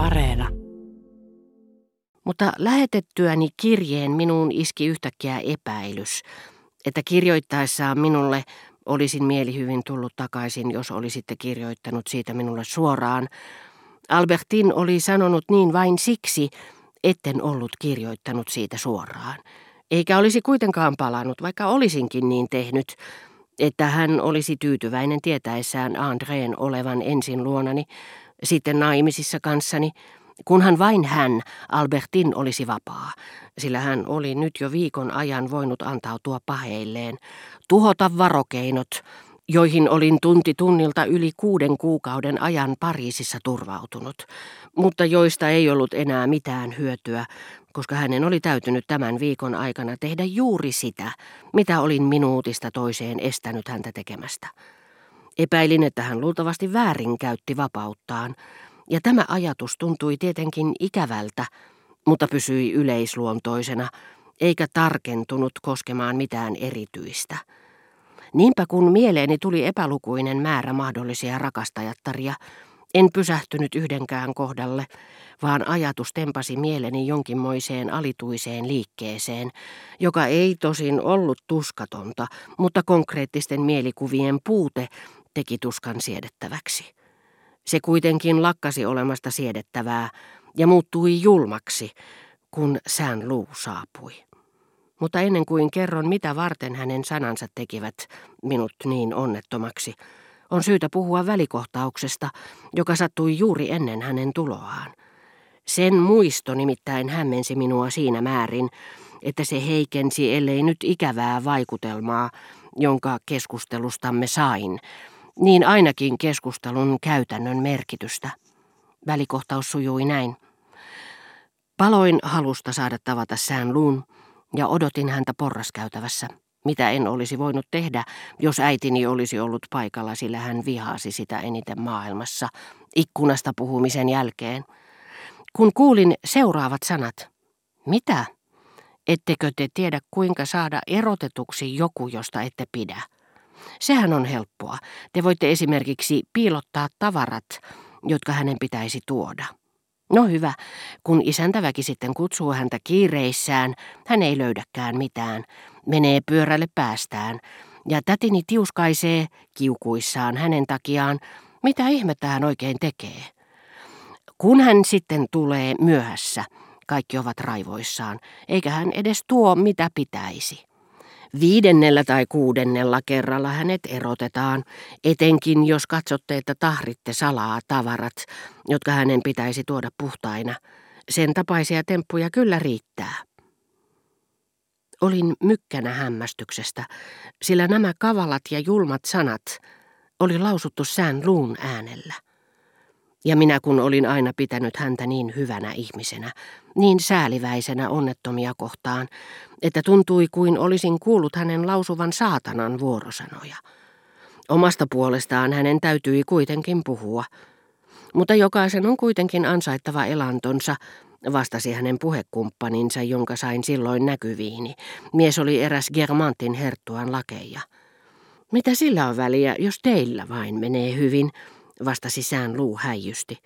Areena. Mutta lähetettyäni kirjeen minuun iski yhtäkkiä epäilys, että kirjoittaessaan minulle olisin mielihyvin tullut takaisin, jos olisitte kirjoittanut siitä minulle suoraan. Albertin oli sanonut niin vain siksi, etten ollut kirjoittanut siitä suoraan. Eikä olisi kuitenkaan palannut, vaikka olisinkin niin tehnyt, että hän olisi tyytyväinen tietäessään Andreen olevan ensin luonani, sitten naimisissa kanssani, kunhan vain hän, Albertin, olisi vapaa, sillä hän oli nyt jo viikon ajan voinut antautua paheilleen, tuhota varokeinot, joihin olin tunti tunnilta yli kuuden kuukauden ajan Pariisissa turvautunut, mutta joista ei ollut enää mitään hyötyä, koska hänen oli täytynyt tämän viikon aikana tehdä juuri sitä, mitä olin minuutista toiseen estänyt häntä tekemästä. Epäilin, että hän luultavasti väärin käytti vapauttaan, ja tämä ajatus tuntui tietenkin ikävältä, mutta pysyi yleisluontoisena, eikä tarkentunut koskemaan mitään erityistä. Niinpä kun mieleeni tuli epälukuinen määrä mahdollisia rakastajattaria, en pysähtynyt yhdenkään kohdalle, vaan ajatus tempasi mieleni jonkinmoiseen alituiseen liikkeeseen, joka ei tosin ollut tuskatonta, mutta konkreettisten mielikuvien puute teki tuskan siedettäväksi. Se kuitenkin lakkasi olemasta siedettävää ja muuttui julmaksi, kun sään luu saapui. Mutta ennen kuin kerron, mitä varten hänen sanansa tekivät minut niin onnettomaksi, on syytä puhua välikohtauksesta, joka sattui juuri ennen hänen tuloaan. Sen muisto nimittäin hämmensi minua siinä määrin, että se heikensi, ellei nyt ikävää vaikutelmaa, jonka keskustelustamme sain, niin ainakin keskustelun käytännön merkitystä. Välikohtaus sujui näin. Paloin halusta saada tavata sään luun ja odotin häntä porraskäytävässä, mitä en olisi voinut tehdä, jos äitini olisi ollut paikalla, sillä hän vihasi sitä eniten maailmassa, ikkunasta puhumisen jälkeen. Kun kuulin seuraavat sanat, mitä? Ettekö te tiedä, kuinka saada erotetuksi joku, josta ette pidä? Sehän on helppoa. Te voitte esimerkiksi piilottaa tavarat, jotka hänen pitäisi tuoda. No hyvä, kun isäntäväki sitten kutsuu häntä kiireissään, hän ei löydäkään mitään, menee pyörälle päästään, ja tätini tiuskaisee kiukuissaan hänen takiaan, mitä ihmettä hän oikein tekee. Kun hän sitten tulee myöhässä, kaikki ovat raivoissaan, eikä hän edes tuo mitä pitäisi. Viidennellä tai kuudennella kerralla hänet erotetaan, etenkin jos katsotte, että tahritte salaa tavarat, jotka hänen pitäisi tuoda puhtaina. Sen tapaisia temppuja kyllä riittää. Olin mykkänä hämmästyksestä, sillä nämä kavalat ja julmat sanat oli lausuttu sään luun äänellä. Ja minä kun olin aina pitänyt häntä niin hyvänä ihmisenä, niin sääliväisenä onnettomia kohtaan, että tuntui kuin olisin kuullut hänen lausuvan saatanan vuorosanoja. Omasta puolestaan hänen täytyi kuitenkin puhua. Mutta jokaisen on kuitenkin ansaittava elantonsa, vastasi hänen puhekumppaninsa, jonka sain silloin näkyviini. Mies oli eräs Germantin herttuan lakeja. Mitä sillä on väliä, jos teillä vain menee hyvin, vastasi sään luu häijysti.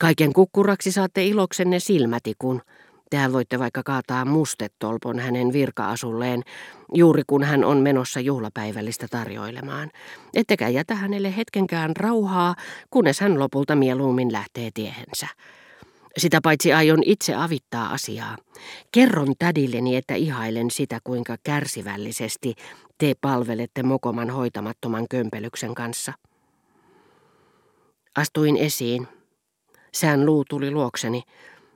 Kaiken kukkuraksi saatte iloksenne silmätikun. Tehän voitte vaikka kaataa mustetolpon hänen virka-asulleen, juuri kun hän on menossa juhlapäivällistä tarjoilemaan. Ettekä jätä hänelle hetkenkään rauhaa, kunnes hän lopulta mieluummin lähtee tiehensä. Sitä paitsi aion itse avittaa asiaa. Kerron tädilleni, että ihailen sitä, kuinka kärsivällisesti te palvelette mokoman hoitamattoman kömpelyksen kanssa. Astuin esiin. Sään luu tuli luokseni,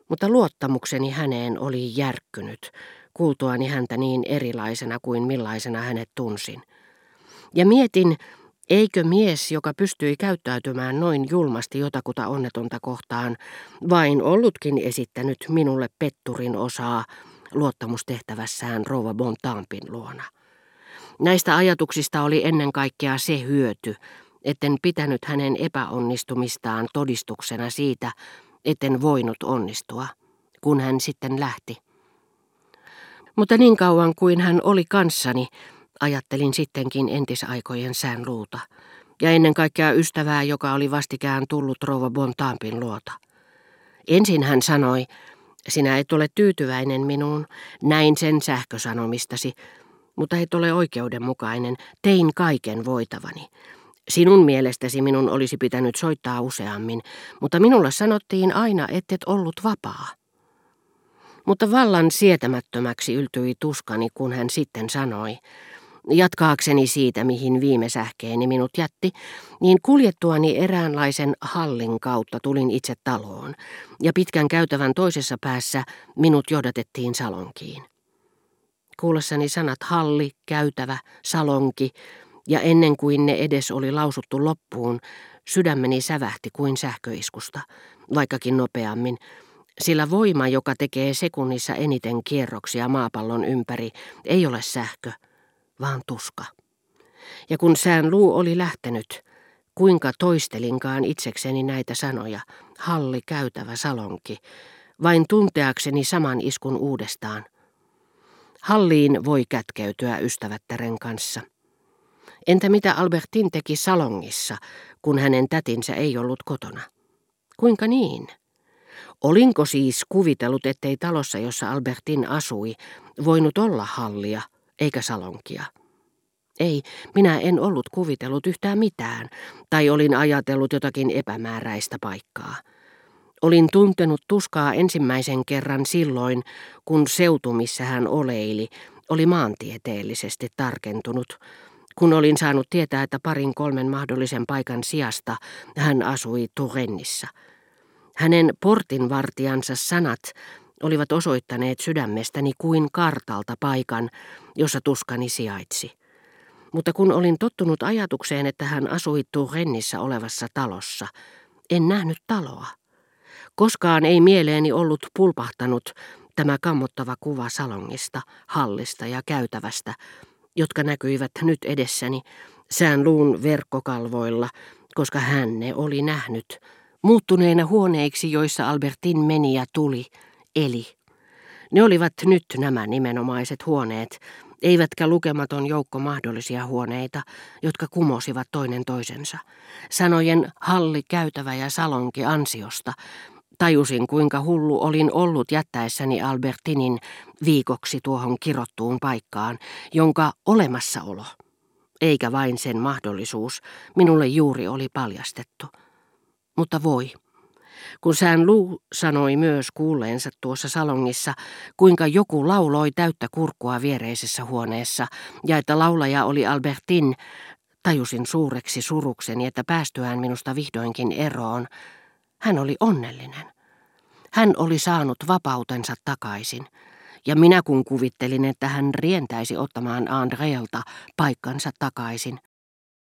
mutta luottamukseni häneen oli järkkynyt, kuultuani häntä niin erilaisena kuin millaisena hänet tunsin. Ja mietin, eikö mies, joka pystyi käyttäytymään noin julmasti jotakuta onnetonta kohtaan, vain ollutkin esittänyt minulle petturin osaa luottamustehtävässään rouva Bontampin luona. Näistä ajatuksista oli ennen kaikkea se hyöty, etten pitänyt hänen epäonnistumistaan todistuksena siitä, etten voinut onnistua, kun hän sitten lähti. Mutta niin kauan kuin hän oli kanssani, ajattelin sittenkin entisaikojen sään luuta, ja ennen kaikkea ystävää, joka oli vastikään tullut rouva Bontampin luota. Ensin hän sanoi, sinä et ole tyytyväinen minuun, näin sen sähkösanomistasi, mutta et ole oikeudenmukainen, tein kaiken voitavani. Sinun mielestäsi minun olisi pitänyt soittaa useammin, mutta minulle sanottiin aina, ettet ollut vapaa. Mutta vallan sietämättömäksi yltyi tuskani, kun hän sitten sanoi, jatkaakseni siitä, mihin viime sähkeeni minut jätti, niin kuljettuani eräänlaisen hallin kautta tulin itse taloon, ja pitkän käytävän toisessa päässä minut johdatettiin salonkiin. Kuullessani sanat halli, käytävä, salonki, ja ennen kuin ne edes oli lausuttu loppuun, sydämeni sävähti kuin sähköiskusta, vaikkakin nopeammin, sillä voima, joka tekee sekunnissa eniten kierroksia maapallon ympäri, ei ole sähkö, vaan tuska. Ja kun sään luu oli lähtenyt, kuinka toistelinkaan itsekseni näitä sanoja, halli käytävä salonki, vain tunteakseni saman iskun uudestaan. Halliin voi kätkeytyä ystävättären kanssa. Entä mitä Albertin teki salongissa, kun hänen tätinsä ei ollut kotona? Kuinka niin? Olinko siis kuvitellut, ettei talossa, jossa Albertin asui, voinut olla hallia eikä salonkia? Ei, minä en ollut kuvitellut yhtään mitään, tai olin ajatellut jotakin epämääräistä paikkaa. Olin tuntenut tuskaa ensimmäisen kerran silloin, kun seutu, missä hän oleili, oli maantieteellisesti tarkentunut, kun olin saanut tietää, että parin kolmen mahdollisen paikan sijasta hän asui Turennissa – hänen portinvartijansa sanat olivat osoittaneet sydämestäni kuin kartalta paikan, jossa tuskani sijaitsi. Mutta kun olin tottunut ajatukseen, että hän asui Turennissa olevassa talossa, en nähnyt taloa. Koskaan ei mieleeni ollut pulpahtanut tämä kammottava kuva salongista, hallista ja käytävästä, jotka näkyivät nyt edessäni sään luun verkkokalvoilla, koska hän ne oli nähnyt muuttuneina huoneiksi, joissa Albertin meni ja tuli, eli. Ne olivat nyt nämä nimenomaiset huoneet, eivätkä lukematon joukko mahdollisia huoneita, jotka kumosivat toinen toisensa. Sanojen halli, käytävä ja salonki ansiosta, tajusin kuinka hullu olin ollut jättäessäni Albertinin viikoksi tuohon kirottuun paikkaan, jonka olemassaolo, eikä vain sen mahdollisuus, minulle juuri oli paljastettu. Mutta voi. Kun sään Lu sanoi myös kuulleensa tuossa salongissa, kuinka joku lauloi täyttä kurkkua viereisessä huoneessa, ja että laulaja oli Albertin, tajusin suureksi surukseni, että päästyään minusta vihdoinkin eroon, hän oli onnellinen. Hän oli saanut vapautensa takaisin, ja minä kun kuvittelin, että hän rientäisi ottamaan Andreelta paikkansa takaisin,